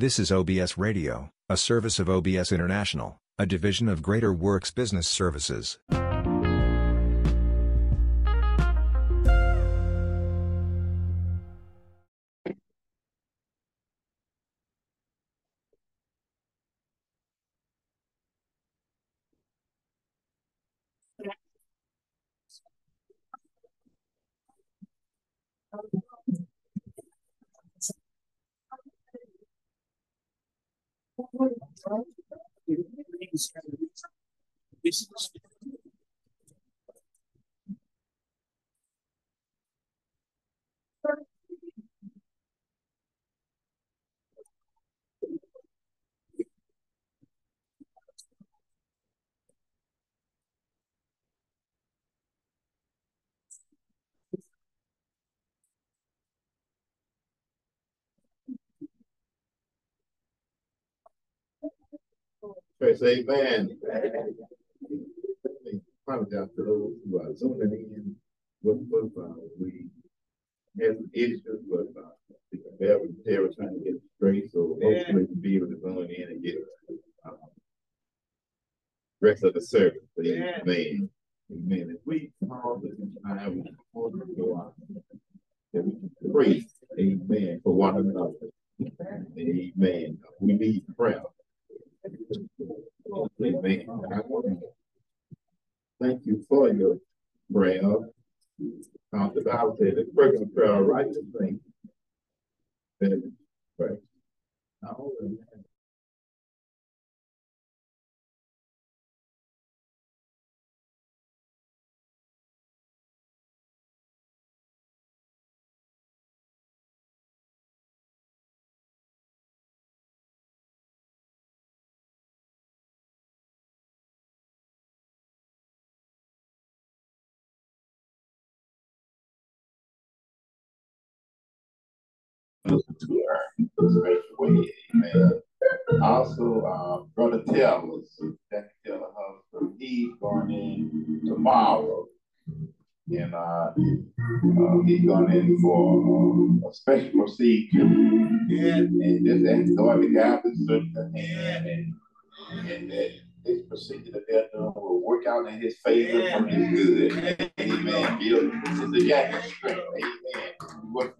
This is OBS Radio, a service of OBS International, a division of Greater Works Business Services. Praise amen. Apologize to those who are zooming in with uh, we had some issues, but uh, with Terry trying to get straight, so hopefully we'll be able to zone in and get uh, rest of the service. Amen. Amen. If we pause at this time, we pause to go on. That we can pray, amen, for one another. Amen. We need prayer. Amen. Thank you for your prayer. Um, the Bible said the personal prayer righteous thing. Then pray. Now, to our special way. Amen. Also, uh, Brother Taylor, Jackie Taylor husband, he's going in tomorrow. And uh, uh, he's going in for uh, a special procedure. Yeah. And just and going to to search the hand and, and that this procedure that they're doing will work out in his favor for his good. Amen. Give Sister Jackie strength. Amen.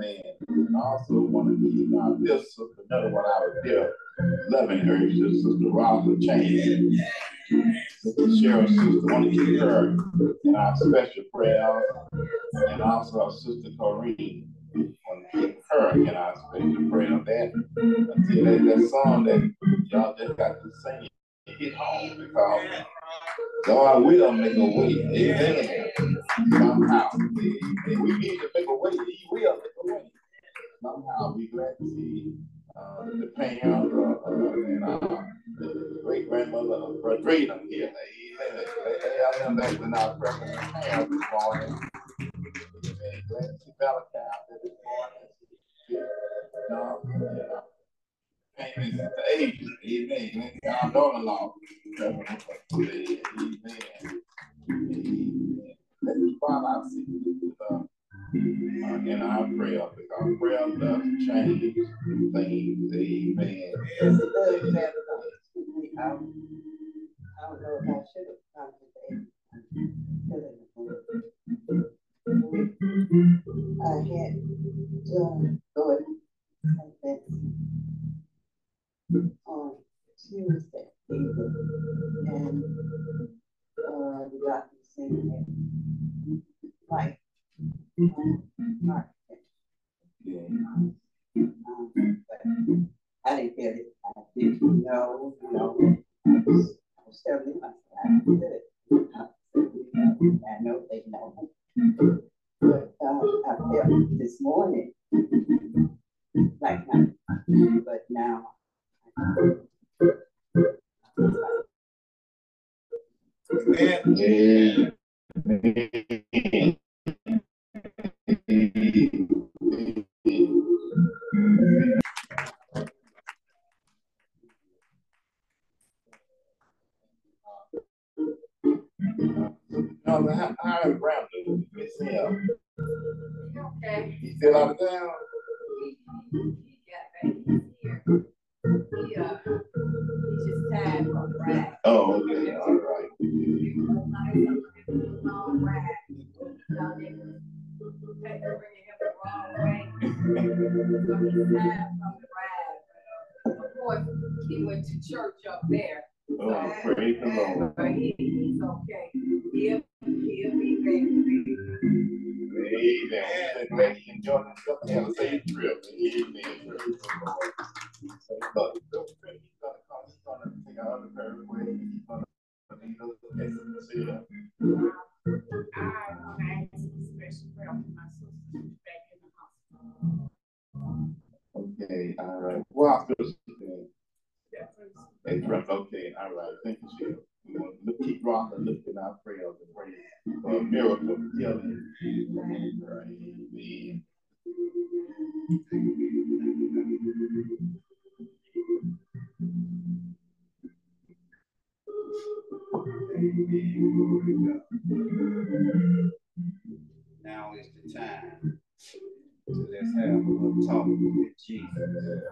Out. Amen. And I also want to give my dear sister, another one I was there, loving her, Sister Rosa Chan. Sister Cheryl, sister, want to keep her in our special prayer. And also our sister Corrine, want to keep her in our special prayer. That, until that, that song that y'all just got to sing hit home because God will make a way. Amen. Somehow. We need to make a way. He will. Somehow we glad to see uh, the uh, and uh, the great grandmother of Rodrina here. Amen. They are them back in our presence Pam this morning. Amen. Glad to see Valentine this. Uh, Amen. The age. Amen. Our daughter-in-law. Amen. Amen. Let's follow our secret uh, uh, in our prayer because prayer does change things. Amen. Amen. Amen. Amen. Enjoy the cocktail. Say it real. Amen. Jesus.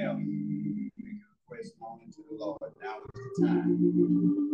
else. Make a request known unto the Lord. Now is the time.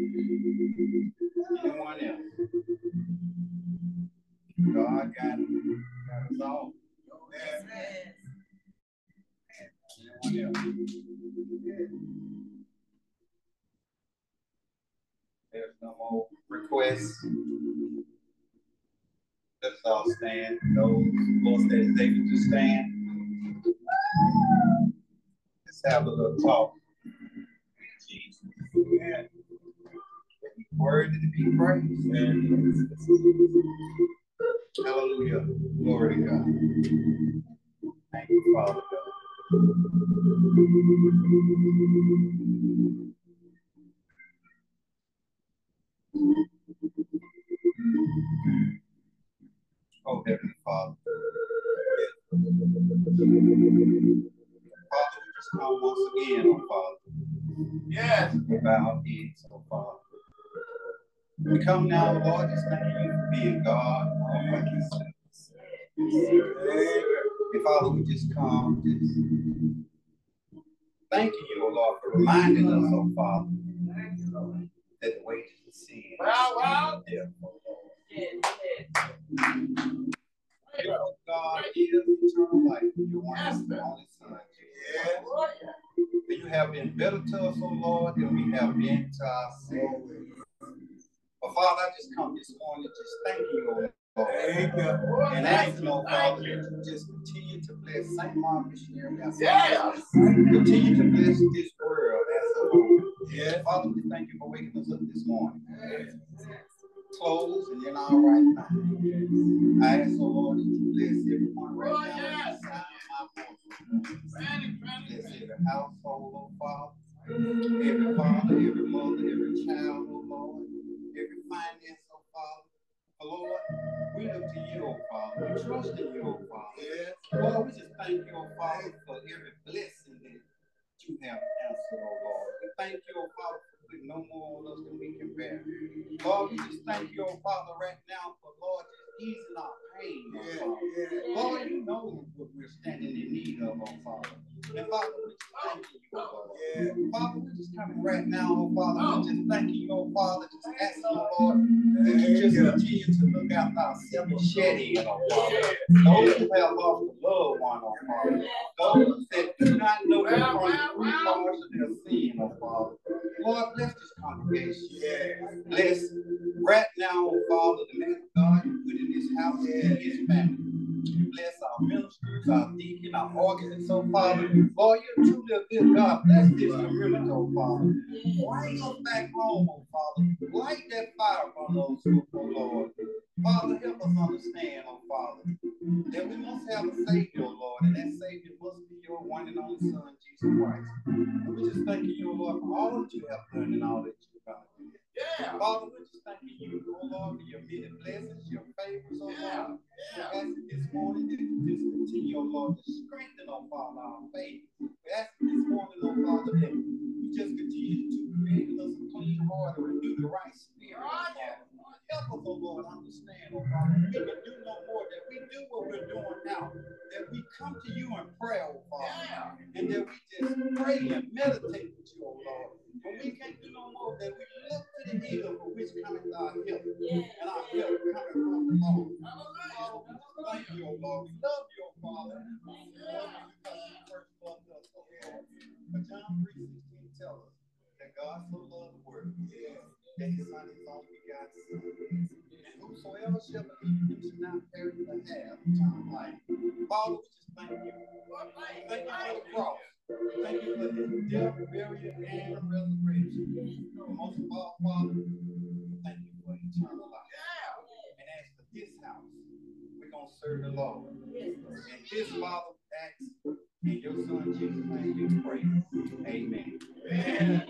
Anyone else? God got, got us all. Anyone else? There's no more requests. Let's all stand. Those folks that is able to stand. Let's have a little talk. Jesus word to be praised. Hallelujah. Glory to God. Thank you, Father. Oh, Heavenly Father. Father, we just come once again, oh Father. Yes. Bow our heads, oh Father. We come now, Lord, just thanking you for being God, Almighty Saints. And Father, we just come, just thanking you, O Lord, for reminding us, oh Father, that the wages of sin wow, wow. is death, O God is eternal life. Your one yes, only Son, Jesus. Yes yeah. You have been better to us, oh Lord, than we have been to ourselves. But Father, I just come this morning just thanking you, oh Lord. Thank you. And asking, oh Father, that you just continue to bless St. Mark Missionary. Yes. Continue to bless this world as a whole. Yes. Father, we thank you for waking us up this morning. Clothes and in our right mind. I ask, oh Lord, that you bless everyone right Oh, now. Household, oh Father. Every father, every mother, every child, oh Lord. Every finance, oh Father. Lord, we look to you, oh Father. We trust in you, oh Father. Yes. Lord, we just thank you, oh Father, for every blessing that you have answered, oh Lord. We thank you, oh Father, for putting no more on us than we can bear. Lord, we just thank you, oh Father, right now for Lord easing our pain, oh Yeah, Father. Lord, you know what we're standing in need of, oh Father. And Father, we just thank you, oh Yeah. Father, we're just coming right now, oh Father. We're just thanking you, oh Father, just asking, oh Lord, that you just continue to look after ourselves and shed in, oh Father. Those who have lost a loved one, oh Father. Those that do not know the Well, well, front well. parts of their sin, oh Father. Lord, bless this congregation. Yeah. Bless right now, oh Father, the man of God you put in this house and his family. Bless our ministers, our deacon, our organists, oh Father. Lord, you're truly a good God. Bless this community, oh Father. Bring us back home, oh Father. Light that fire from those who, oh Lord. Father, help us understand, oh Father, that we must have a Savior, oh Lord, and that Savior must be your one and only Son, Jesus Christ. And we just thank you, oh Lord, for all that you have done and all that you've going to do. Yeah. Father, we're just thanking you, oh Lord, for your many blessings, your favors, oh Lord. Yeah. We're asking this morning that you just continue, oh Lord, to strengthen, oh Father, our faith. We're asking this morning, oh Father, that you just continue to create in us a clean heart and renew the right spirit. oh Father. Help us, oh Lord, understand, oh Father, we can do no more, that we do what we're doing now, that we come to you in prayer, oh Father, Yeah. and that we just pray and meditate the hill for which cometh our help, and our help coming from the Lord. Thank you, oh Lord. We love you, oh Father. We love you because you first loved us, oh Lord. But John 3.16 tells us that God so loved the world that his son is only begotten son. And whosoever shall believe him shall not perish but have eternal life. Father, we just thank you. Thank you for the cross. Thank you for his death, burial, and resurrection. All, Father, thank you for eternal life. And as for this house, we're going to serve the Lord. And this, Father, acts in your son Jesus' name we pray. Amen. Amen.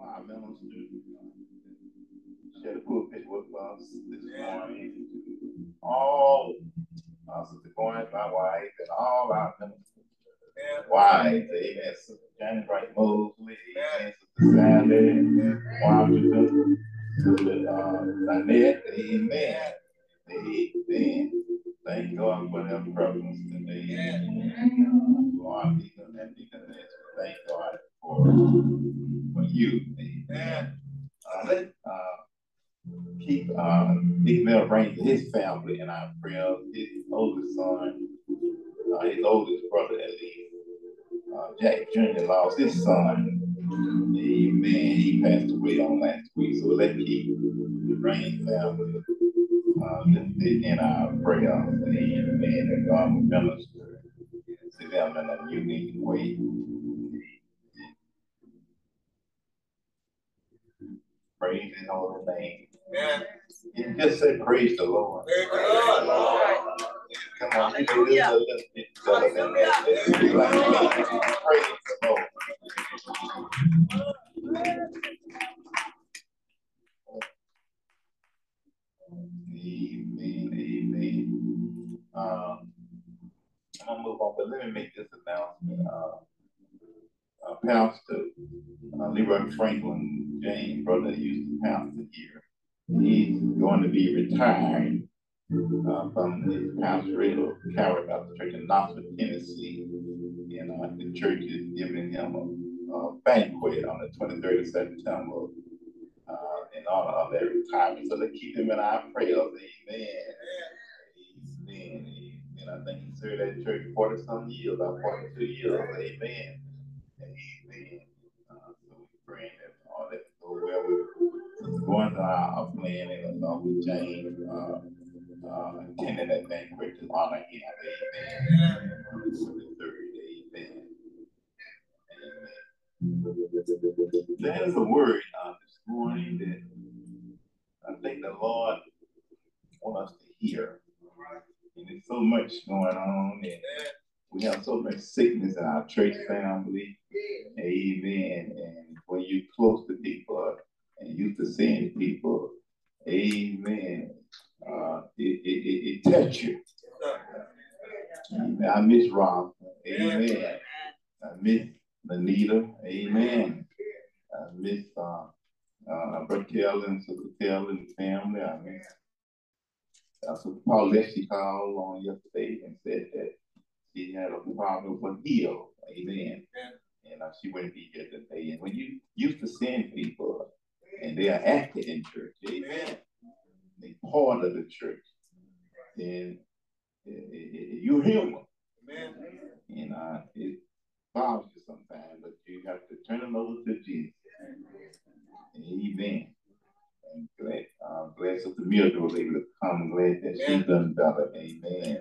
our ministers share the pulpit with us this morning. All uh, Sister my wife, and all our ministers. Wives, amen. Sister Janet Wright Mosley, amen. Sister Sandy, Washington, Sister uh, Lynette, amen. Amen. Thank God for their presence today. Deacon and Deaconess, thank God for you. Amen. Uh, let uh, keep uh, Deacon Mel Rain his family in our prayers. His oldest son, uh, his oldest brother at least, uh, Jack Jr. lost his son. Amen. He passed away on last week. So let's keep the Rain family uh, in our prayers. Amen. And God will minister to them in a unique way. Praise his holy name. Amen. You just say praise the Lord. Praise the Lord. Come on, you can do a little bit better than that. Praise the Lord. Amen. Amen. Uh, I'm gonna move on, but let me make this announcement. Uh, uh, Pastor uh, Leroy Franklin James, brother, used to pastor here. He's going to be retiring uh, from his pastorate of Calvary Baptist Church in Knoxville, Tennessee. And uh, the church is giving him a, a banquet on the 23rd of September uh, in honor of their retirement. So to keep him in our prayers. Amen. Amen. Amen. I think he served that church 40 some years, about 42 years. Amen. Uh, so we're praying that all that go well with going to our plan and along with James. Uh, uh, attending that banquet to honor him. Amen. Amen. Amen. There's a word uh, this morning that I think the Lord wants us to hear. And there's so much going on, and we have so much sickness in our church family. Amen. And when you're close to people and used to send people, amen uh, it, it, it, it you. Amen. I miss Rob. Amen. I miss Anita. Amen. I miss uh, uh, Brother and Sister Taylor and family. I miss uh, Sister Paulette. She called on yesterday and said that she had a problem with heel. Amen. And uh, she wouldn't be here today. And when you used to send people and they are active in church, amen a part of the church, then you hear them. Amen. And uh, it bothers you sometimes, but you have to turn them over to Jesus. Amen. And glad, uh, glad Sister Mildred was able to come. I'm glad that she done better. Amen.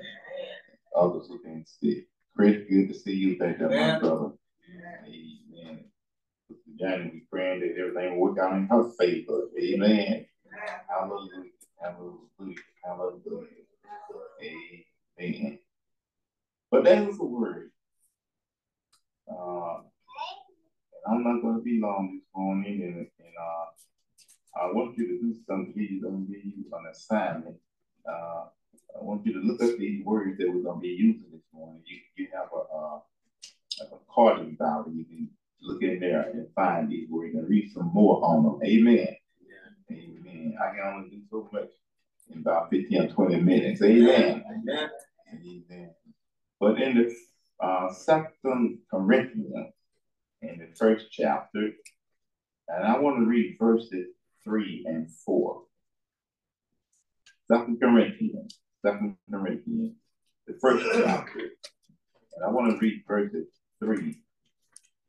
Others who can see. Chris, good to see you back there, my brother. Amen. Sister Johnny, we praying that everything will work out in her favor. Amen. Hallelujah. Hallelujah. Hallelujah. Amen. But that was a word. Uh, I'm not going to be long this morning, and, and uh, I want you to do something. I'm going to give you an assignment. Uh, I want you to look at these words that we're going to be using this morning. You, you have a, uh, a card Bible. You can look in there and find these words and read some more on them. Amen. I only do so much in about 15 or 20 minutes. Amen. Amen. Amen. But in the uh, second Corinthians, in the first chapter, and I want to read verses 3 and 4. Second Corinthians, Second Corinthians, the first chapter. And I want to read verses 3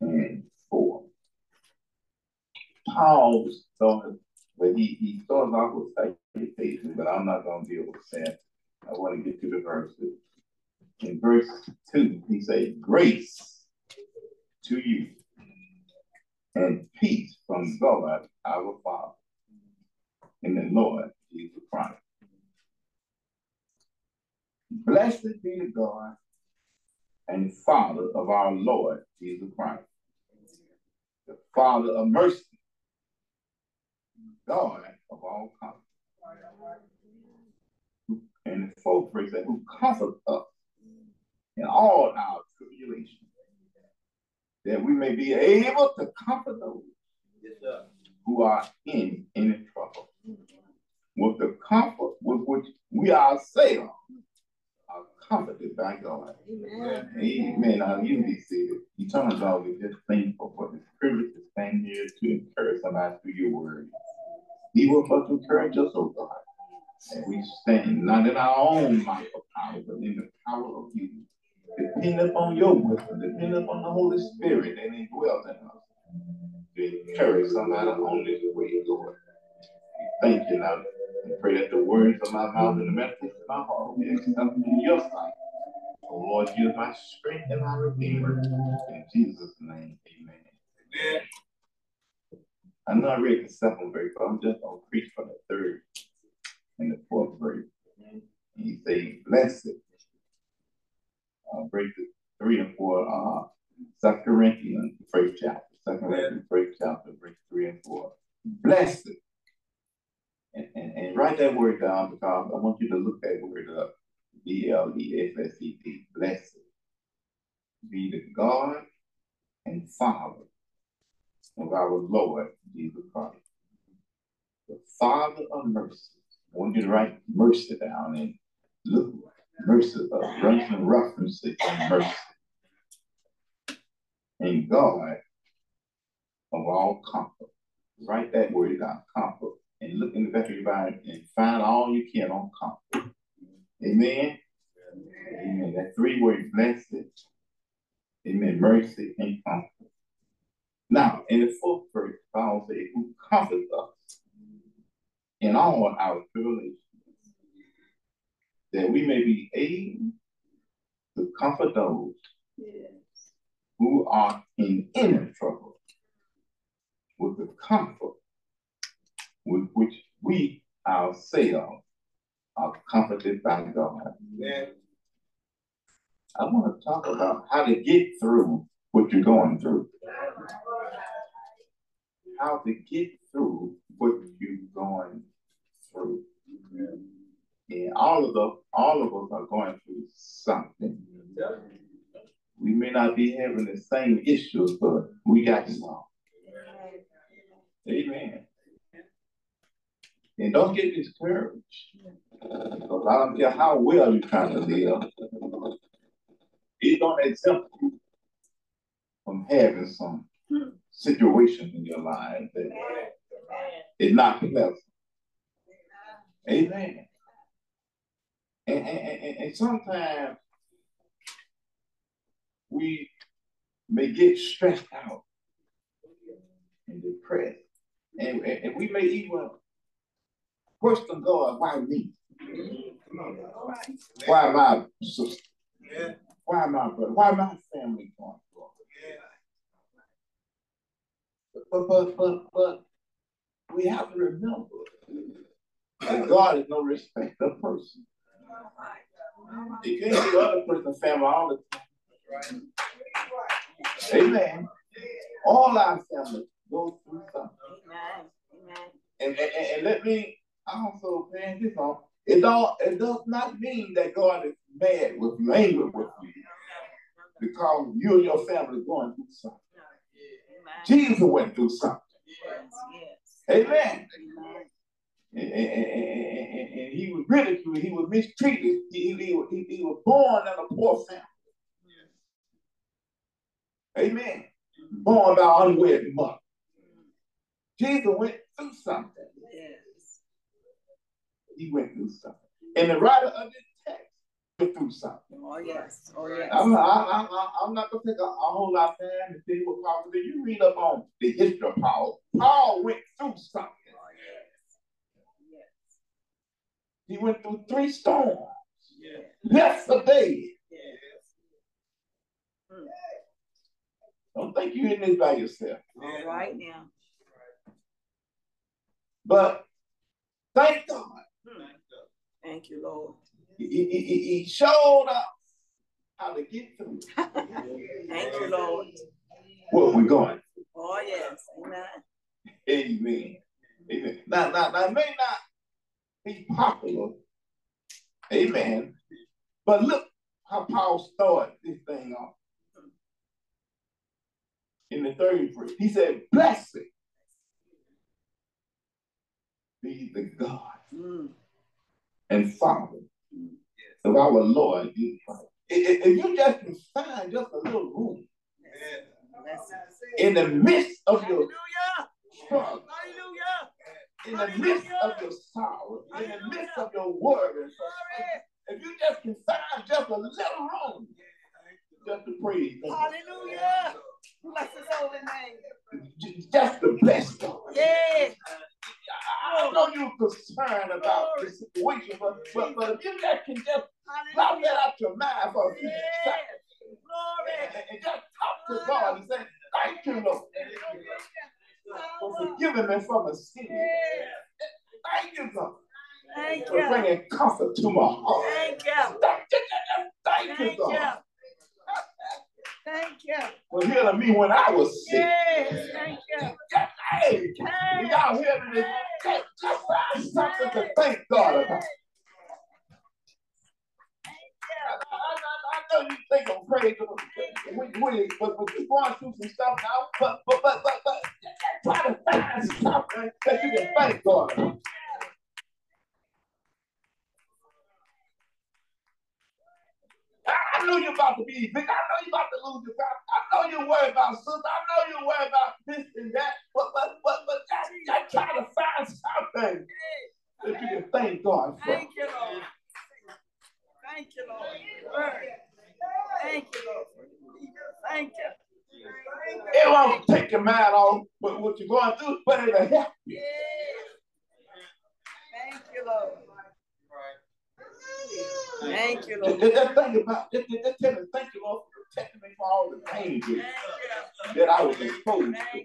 and 4. Paul started but he, he starts off with salutation, but I'm not going to deal with that. I want to get to the verses. In verse 2, he says, Grace to you and peace from God our Father and the Lord Jesus Christ. Blessed be the God and Father of our Lord Jesus Christ, the Father of mercy God of all comfort. And the fourth verse says, who comfort us in all our tribulations, that we may be able to comfort those who are in any trouble. With the comfort with which we ourselves are comforted by God. Amen. Amen. Now you be seated. Eternal God, we just thankful for this privilege to stand here to encourage somebody through your word. He will but encourage us, oh God. And we stand not in our own might or power, but in the power of you. Depend upon your wisdom, depend upon the Holy Spirit that indwells in us to encourage somebody on this way, Lord. Thank you, now. I pray that the words of my mouth and the meditation of my heart will be acceptable in your sight. Oh Lord, you are my strength and my redeemer. In Jesus' name, amen. Amen. I'm not reading the second verse, but I'm just going to preach for the third and the fourth verse. And he say, blessed. Uh, break the three and four, uh, Second Corinthians, first chapter, Second Corinthians, first chapter, break three and four. Blessed. And, and, and write that word down because I want you to look that word up. B L E S S E D. Blessed. Be the God and Father of our Lord Jesus Christ. The Father of mercy. I want you to write mercy down and look mercy uh, of running references to mercy. And God of all comfort. Write that word down, comfort. And look in the back of your Bible and find all you can on comfort. Amen. Amen. That three words, blessed. Amen. Mercy and comfort. Now, in the fourth verse, Paul says, who comforts us in all our tribulations, that we may be able to comfort those yes. who are in inner trouble with the comfort with which we ourselves are comforted by God. Amen. I want to talk about how to get through what you're going through how to get through what you're going through. And all of us, all of us are going through something. We may not be having the same issues, but we got some. Amen. And don't get discouraged. Because I don't care how well you're trying to live. It don't exempt you from having some situations in your life that is not pleasant. Amen. And, and, and, and sometimes we may get stressed out and depressed. And, and we may even question God, why me? Why my sister? Why my brother? Why my family going through? But, but, but, but we have to remember that God is no respect of person. You can't see other person's family all the time. Amen. All our families go through something. Amen. And, and, and let me also pass this on. It don't it does not mean that God is mad with you, angry with you, because you and your family going through something. Jesus went through something. Yes, yes. Amen. Amen. And, and, and, and, he was ridiculed, he was mistreated, he, he, he, he was born in a poor family. Amen. Born by unwed mother. Jesus went through something. Yes. He went through something. And the writer of this through something. Oh yes, oh yes. I'm, I, I, I'm not gonna take a, a whole lot of time to see what Paul did. You read up on the history of Paul. Paul went through something. Oh yes, yes. He went through three storms. Yes. Left for. Yes. Hmm. Don't think you're in this by yourself. All right now. But thank God. Hmm. Thank you, Lord. He, he, he showed us how to get through. Thank you, Lord. Where we going? Oh, yes. Amen. Amen. Amen. Now, now, now, it may not be popular. Amen. But look how Paul started this thing off. In the third verse, he said, Blessed be the God Mm. and Father of our Lord If you just can find just a little room in the midst of your struggle, in the midst of your sorrow, in the midst of your worries, if you just can find just a little room just to praise Hallelujah. Bless his holy name. to bless God. Yes. I know you're concerned about the situation, but, but, but if you just can just drop that out your mind for a few Yes. seconds and, and just talk to God and say, Thank you, Lord, for forgiving me from a sin. Yes. Thank you, Thank for you. bringing comfort to my heart. Thank you. Thank you, thank you, Thank you. For healing me when I was sick. Yes. Thank you. Hey, Hey. y'all hear me? Just, just find something to thank God about. I, I, know you think I'm crazy, but, when, when, but, but you're going through some stuff now. But but but but, but try to find something that you can thank God. about. I I know you're about to be big. I know you're about to lose your job. I know you're worried about sister. I know you're worried about this and that. But but but but just, just try to find something that you can thank God for. Thank you, Lord. Thank you, Lord. Thank you, Lord. Thank you. It won't take your mind off what, what you're going through, but it'll help. Yes. Thank you, Lord. Thank you, Lord. just, think about just, just, just tell me, thank you, Lord, for protecting me from all the dangers that I was exposed to.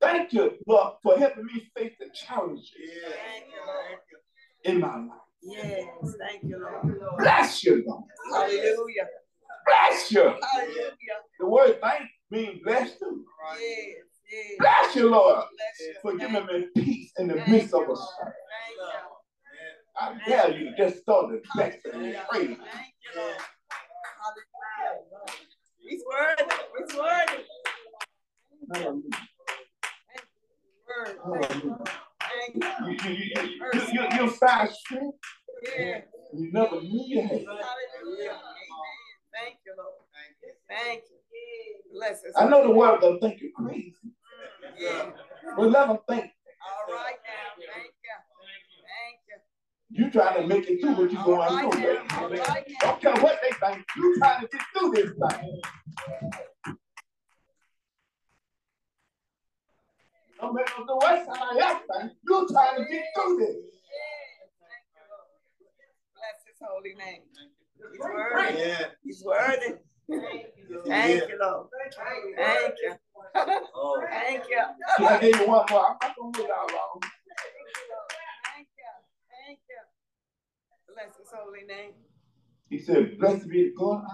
Thank you, Lord, for helping me face the challenges you. You, in my life. Yes. Thank you, Lord. Bless you, Lord. Hallelujah. Bless you. Hallelujah. The word thank means bless too. Yes. Yes. Bless you, Lord, Bless you. for giving me peace in the Thank midst you, of a storm. I dare you just start to bless and Hallelujah. praise. Thank you, Lord. Hallelujah. He's worthy. He's worthy. Hallelujah. Word. Thank you. Thank you. You, you, you, find strength Yeah. you never knew you had. Hallelujah. Amen. Thank you, Lord. Thank you. Thank you. Bless us. I know the world gonna think you're crazy, Yeah. but let them think All right now. Thank you. Thank you. You trying to make it through what you're All going right through. now. All right now. Don't care what they think, you trying to get through this thing. No matter the west side else think, you trying to get through this. Yes. Thank you, Lord. Bless his holy name. He's worthy. He's worthy. Thank you, Lord. Thank you. Oh. Thank you. Can I give you one more? I'm not gonna wait out long. Thank you. Thank you. Bless his holy name. He said, Blessed be the God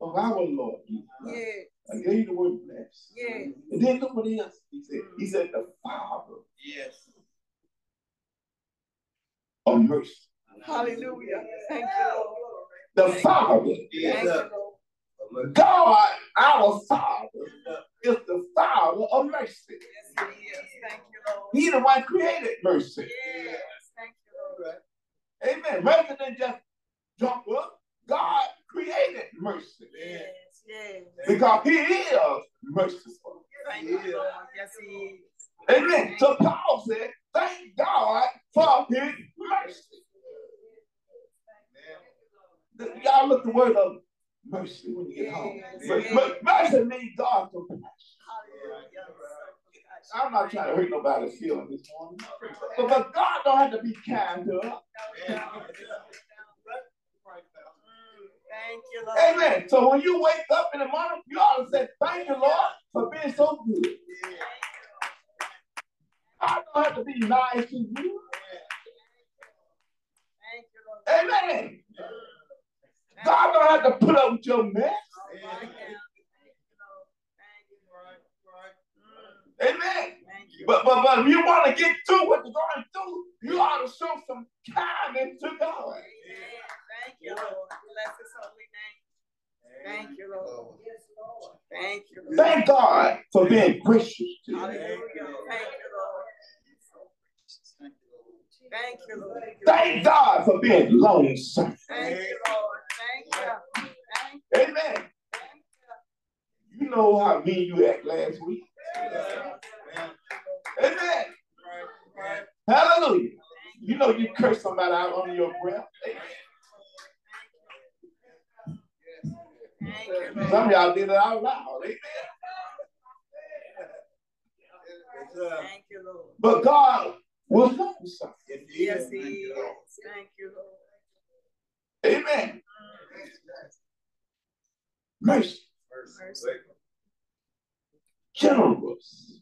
of our Lord. Jesus Yes. I gave you the word bless. Yes. And then look what else he said. He said, the Father Yes. of mercy. Hallelujah. Thank you, Lord. The Father, Thank you, Lord. God, our Father, is the Father of mercy. Yes, he is. Thank you, Lord. He the one created mercy. Yes. Thank you, Lord. Amen. Rather didn't just jump up. God created mercy Yes. Yes. because He is merciful. Thank you, Lord. Yes, he is. Amen. So Paul said, thank God for His mercy. Y'all look the word of mercy when you get home. Yes. But, but mercy means God's compassion. I'm not trying to hurt nobody's feelings this morning. But, but God don't have to be kind to us. Thank you, Lord. Amen. So when you wake up in the morning, you ought to say, Thank you, Lord, for being so good. I don't have to be nice to you. Thank you, Lord. Amen. God don't have to put up with your mess. All right now. Thank you, Lord. Thank you. Mm. Amen. But but but if you want to get through what you're going through, you ought to show some kindness to God. Amen. Thank you, Lord. Bless his holy name. Thank you, Lord. Thank you. Lord. Thank God for being gracious to you. Hallelujah. Thank you, Lord. Thank you, Lord. Thank God for being long suffering. Thank you, Lord. Thank you. Thank you. Amen. You know how mean you act last week. Amen. Hallelujah. You know you curse somebody out under your breath. You. Some of y'all did it out loud. Amen. Thank you, Lord. But God was long suffering. Yes, he is. Thank you, Lord. Amen. Mercy. Mercy. Generous.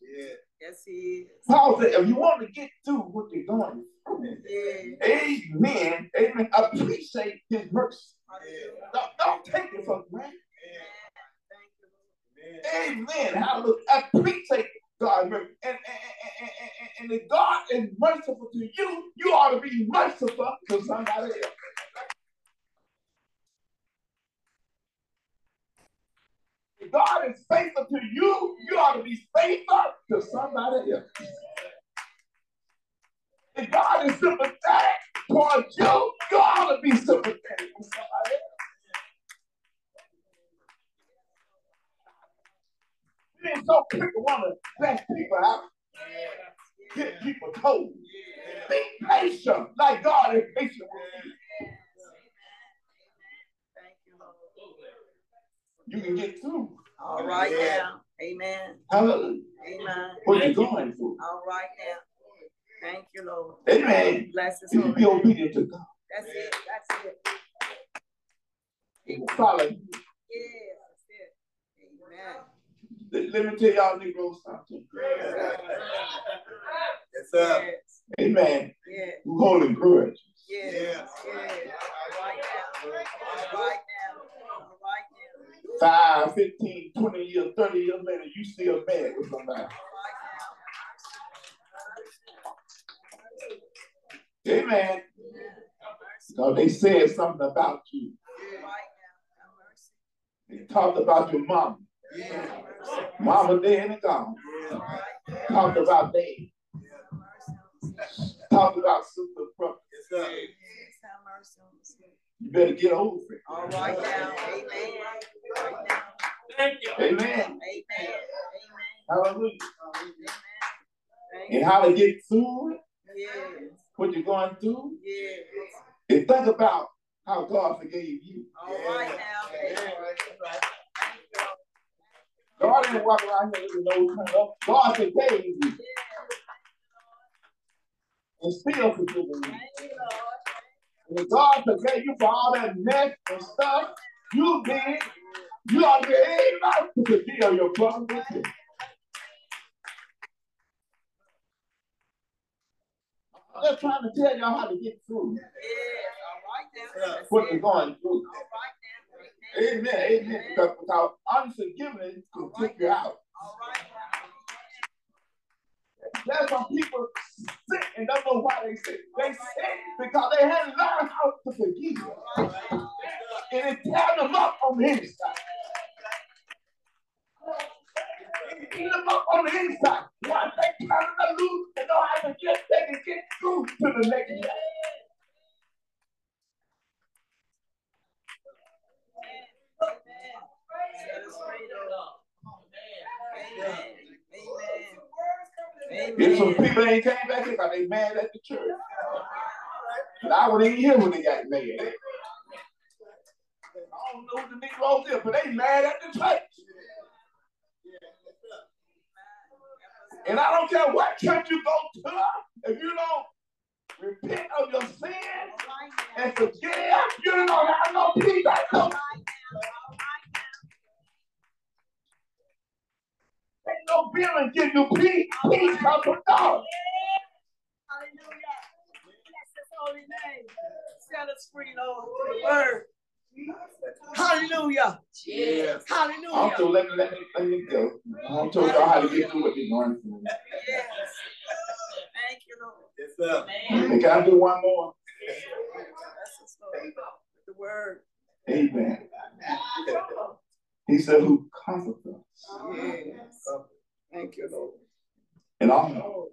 Yes, he is. Paul said, if you want to get through what they're going through, Yeah. amen, amen, appreciate his mercy. Hallelujah. Don't, don't take it for granted. You, Lord. Amen. Hallelujah. Appreciate God's mercy. And, and, and, and, and if God is merciful to you, you ought to be merciful to somebody else. God is faithful to you, you ought to be faithful to somebody else. If God is sympathetic towards you, you ought to be sympathetic to somebody else. Being so quick to want to bless people out, get people told. Be patient like God is patient with you. Thank you, Lord. You can get through. All right now. Amen. Hallelujah. Amen. What you going through. All right now. Thank you, Lord. Amen. Bless his You be obedient to God. That's it. That's it. He will follow you. Yeah, that's it. Amen. Let, let me tell y'all Negroes something. Yes, sir. Yes. Amen. Yeah. You holding grudge. Yes. Yeah. 5, 15, 20 years, 30 years later, you still mad with somebody. Amen. Because they said something about you. They talked about your mama. Mama dead and gone. Talked about dad. Talked about super brother. You better get over it. All right now. Amen. Amen. Amen. Amen. Hallelujah. Amen. And how to get through it, Yes. what you're going through, Yes. and think about how God forgave you. All right now. God didn't walk around here with no turn up. God forgave you and still forgiving you. Thank you, Lord. And God forgave you for all that mess and stuff you did, you ought to be able to your. I'm just trying to tell y'all how to get through Yes. All right. That's what you're going through. All right now. Amen, amen. Because without unforgiveness can take you out. All right. There's some people sick and don't know why they sick. They sick because they hadn't learned how to forgive. And it tear them up on the inside. It eat them up on the inside. Once they turn them loose, they know how to get, they can get through to the next day. Set us free, Lord. Amen. Amen. If some Amen. people ain't came back here because they mad at the church. And I wasn't even here when they got mad. I don't know who the Negroes is, but they mad at the church. And I don't care what church you go to, if you don't repent of your sin and forgive, you don't have no peace. I know ain't no feeling give you peace. Peace comes from God. Hallelujah. Bless his holy name. Set us free, Lord, through the word. Hallelujah. Yes. I'm Hallelujah. so let me let me let me go. I'm told y'all how to get through what you're going through. Yes. sir. Can I do one more? The word. Amen. He said, who comforts us. Yes. Thank you, Lord. In all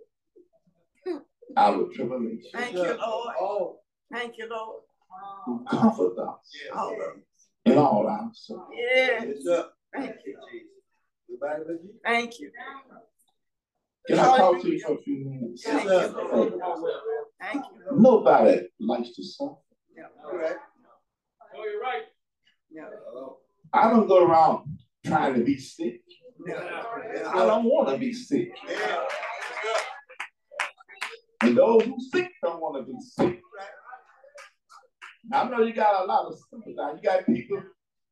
our tribulation. Thank you, Lord. Thank you, Lord. Who comfort us All of it. in all our sorrow. Yes. Thank you. Thank you. Can I talk to you for a few minutes? Thank you, Thank you, Nobody likes to suffer. Yeah. Right. Oh, you're right. Yeah. I don't go around trying to be sick. Yeah. I don't want to be sick. And those who sick don't want to be sick. I know you got a lot of sympathy. You got people,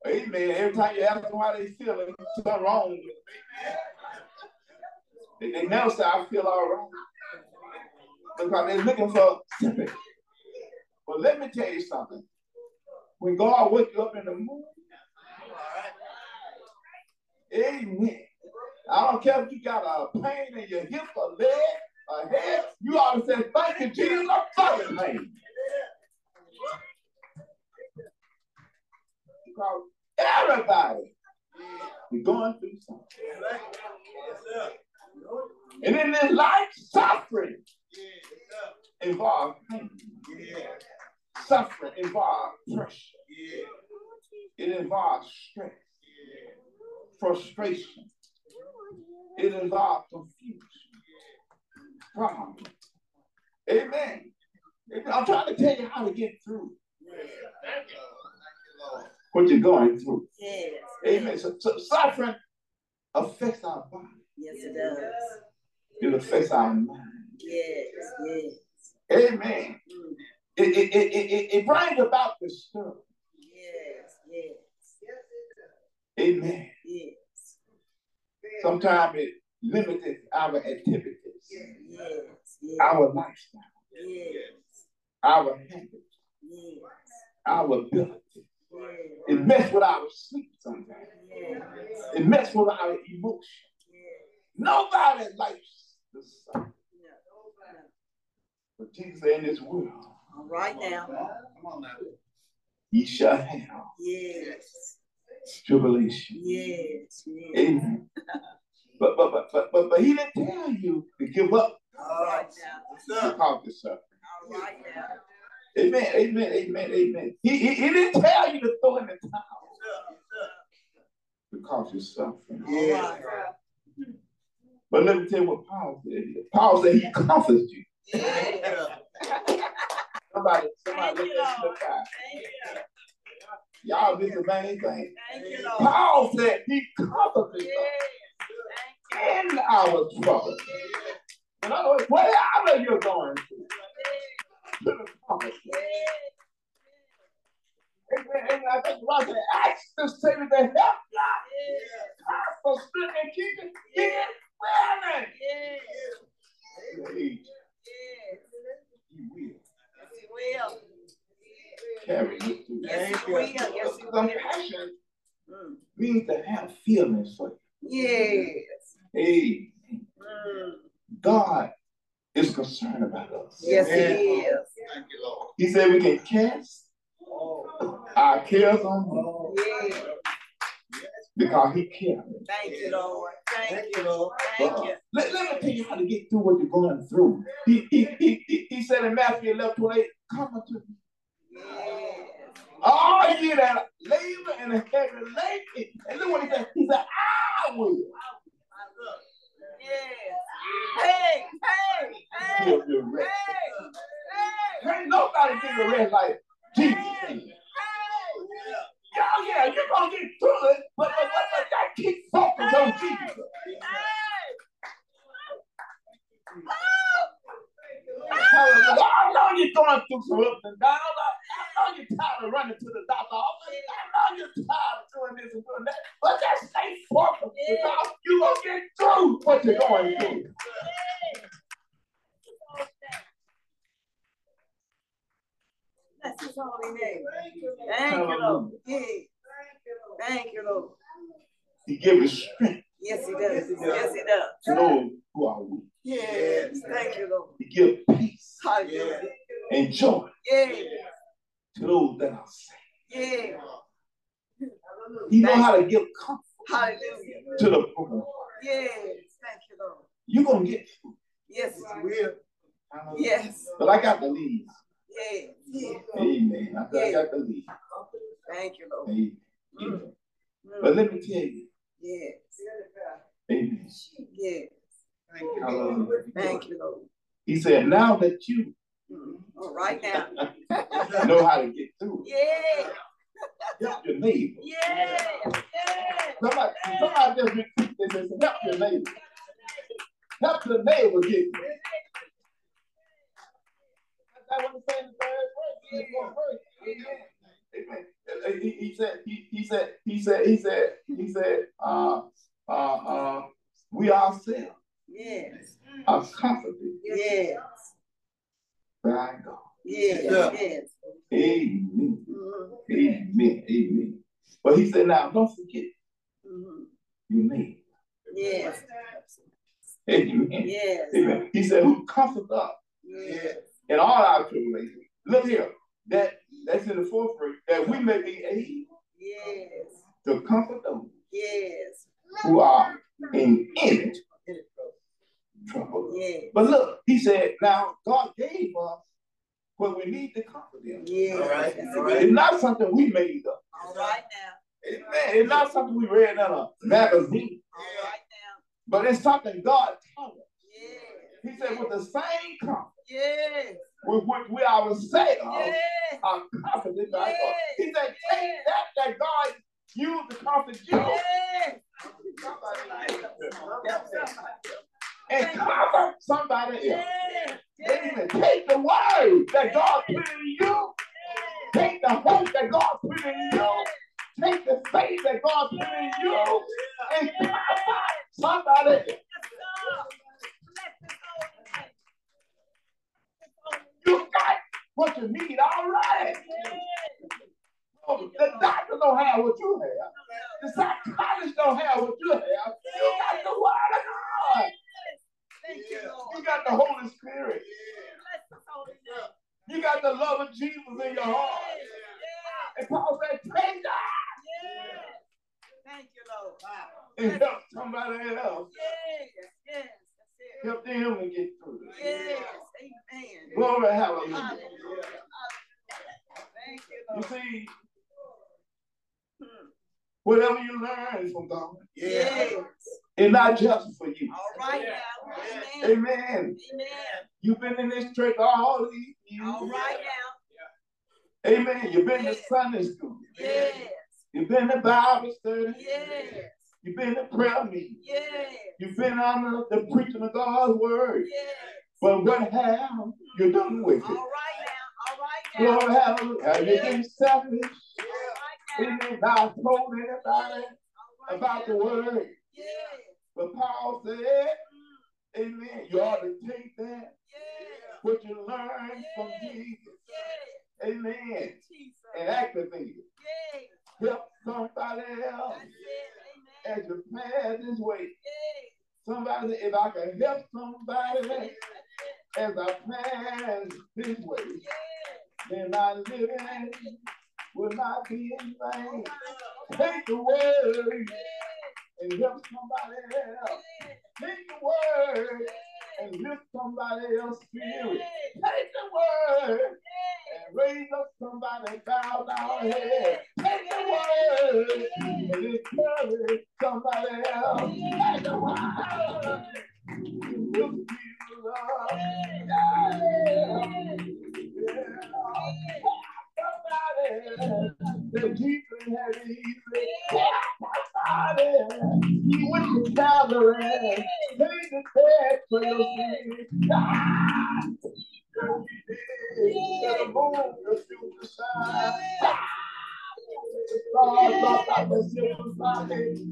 amen, every time you ask them how they feeling, something wrong with them. They, they never say, I feel all right. Because they're looking for sympathy. But let me tell you something. When God wake you up in the morning, amen. I don't care if you got a pain in your hip, or leg, or head. You ought to say, thank you, Jesus, I'm fucking pain. Because everybody is going through something. And in this life, suffering involves pain. Suffering involves pressure. It involves stress, frustration. It involves confusion, problem. Amen. I'm trying to tell you how to get through Thank you. Thank you, Lord. what you're going through. Yes. Amen. So, so suffering affects our body. Yes, it does. It affects our mind. Yes. Yes. Amen. Mm. It, it, it, it, it brings about disturbance. Yes. Yes. Amen. Yes. Sometimes it limits our activities, Yes. Yes. our lifestyle, Yes. our habits, Yes. our ability. Yes. It messes with our sleep sometimes. Yes. It messes with our emotion. Nobody likes the sun. But Jesus said in this world, All right now. Come on now. ye shall have Yes. tribulation. Yes. Yes. Amen. But but but but but, but he didn't tell you to give up All right now. because of suffering. All right now. Amen. Amen. Amen. Amen. He, he, he didn't tell you to throw in the towel because you're suffering. All right. But let me tell you what Paul said. Paul said he comforts you. Yes. Somebody, somebody Thank look you, at the. You. Y'all did the main thing. Thank you, Lord. Paul said he comforts Yes. Thank in our trouble. In other words, whatever you're going to the comfort. you. Amen. Amen. I think God ask the Savior to help you. Yes. For strength and keep it, keep it willing. Yes. He will Yes, he will. carry you through. Yes, he will. Yes, he will. Compassion Mm. means to have feelings for you. Yes. Hey, Mm. God is concerned about us. Yes, he is. Thank you, Lord. He said we can cast our cares on him Yes. Because he cares. Thank you, Lord. Thank Thank you. you, Lord. Thank uh, you. Let, let me tell you how to get through what you're going through. He, he, he, he, he said in Matthew 11, 28, come unto me. Yes. Oh, All ye that labor and are heavy laden. And look what he said. He said, I will Yes. Hey, hey, hey, give you hey, rest. hey, Ain't nobody give you rest like Jesus did. hey. Yeah, yeah, you're going to get through it, but that keep focus on Jesus. Hallelujah. I know you're going through some ups and downs. I, I know you're tired of running to the doctor office. I know you're tired of doing this and doing that. But just stay focused because you're going to get through what you're going through. That's his holy name. Thank you, Lord. Yeah. Thank you, Lord. He gives you strength Yes, he does. Yes, he does. to those who are weak. Yes. Thank you, Lord. He gives peace Hallelujah. and joy Yeah. to those that are saved. Yeah. He know how to give comfort Hallelujah. to the broken. Yes. Thank you, Lord. You're gonna get through. Yes. Yes. But I got to leave. Yeah. Yeah. Amen. I, I got to leave. Thank you, Lord. Amen. Mm. But Mm. let me tell you, Yes. Amen. Yes. Hallelujah. Thank you, Lord. He said, now that you Mm. All right now. know how to get through it, Yeah. help your neighbor. Yeah. Yeah. Somebody, somebody just repeat this and say, help your neighbor. Help your neighbor get through. it. That's what I'm saying. The third verse. the fourth verse. Amen. Amen. He, he said, he, he said, he said, he said, he said, uh, uh, uh, we ourselves Yes. are comforted Yes. by God. Yes. Yeah. Yes. Amen. Mhm. Amen. Amen. But he said, now don't forget Your neighbor. Yes. Amen. Yes. Amen. He said, who comforts us Yes. in all our tribulation. Look here. That that's in the fourth verse. That we may be able Yes. to comfort those Yes. who are in any trouble. Yes. But look, he said, now God gave us what we need to comfort them. Yes. All right. All right. right. right. It's not something we made up. All right now. Amen. It's not something we read in a magazine, now. but it's something God taught us. Yes. He said, with the same comfort Yes. with which we ourselves Yes. are comforted by God. He said, take that that God used to comfort you and comfort somebody else. Amen. Take the word that God put in you. Take the hope that God put in you. Take the faith that God's put in you and comfort somebody. You got what you need already. Oh, the doctor don't have what you have. The psychologist don't have what you have. You got the word of God. Thank you, You got the Holy Spirit. Bless his holy name. You got the love of Jesus in your heart. And Paul said, take that Yes. Thank you, Lord. and help somebody else. Yes. Yes. Help them to get through it. Yes. Amen. Glory, hallelujah. Hallelujah. Thank you, You see, whatever you learn from God, Yes. it's not just for you. All right now. Amen. Amen. Amen. You've been in this church all these years. All right now. Amen. You've been to Sunday school. Yes. You've been to Bible study. Yes. You've been to prayer meeting. Yes. You've been on the, preaching of God's word. Yes. But what have you done with it? All right now. All right now. Hallelujah. Have you been selfish? Right now. Amen. Not told anybody All right about the word. Yes. But Paul said, Mm. Amen. You ought to take that, Yes. what you learned from Jesus. Yes. Amen. Jesus. And activate it. Help somebody else That's it. Amen. as you pass this way. Somebody, if I can help somebody as I pass this way, then my living will not be in vain. Take the word and help somebody else. Take the word and lift somebody else's spirit. Take the word raise up somebody bow down head. Take the word somebody else. Take the word lift people up. Yeah. Yeah. Somebody easy. Somebody he went to Calvary. Paid the test for your sins. Ah! The moon, shine. The the.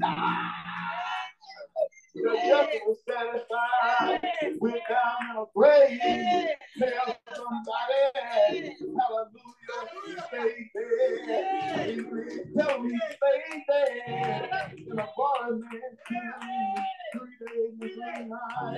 The devil was satisfied. Tell somebody, We're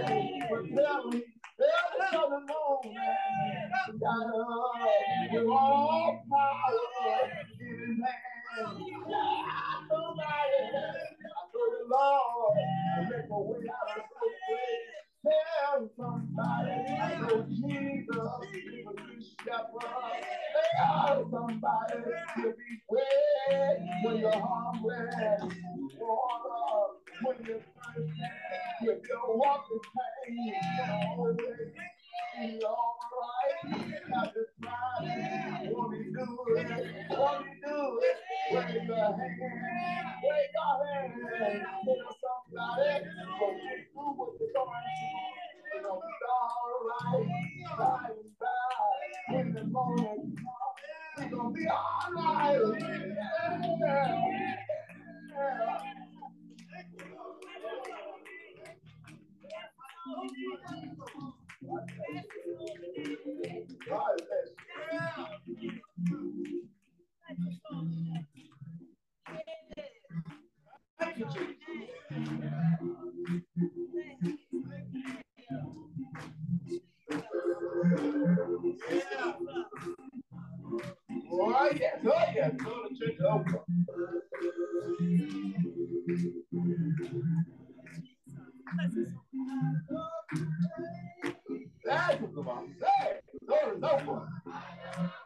Door is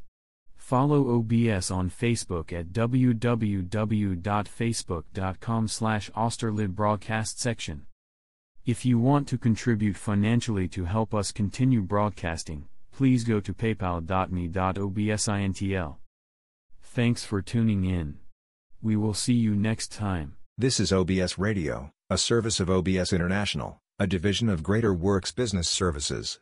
Follow OBS on Facebook at www.facebook.com slash Broadcast section. If you want to contribute financially to help us continue broadcasting, please go to paypal.me.obsintl. Thanks for tuning in. We will see you next time. This is OBS Radio, a service of OBS International, a division of Greater Works Business Services.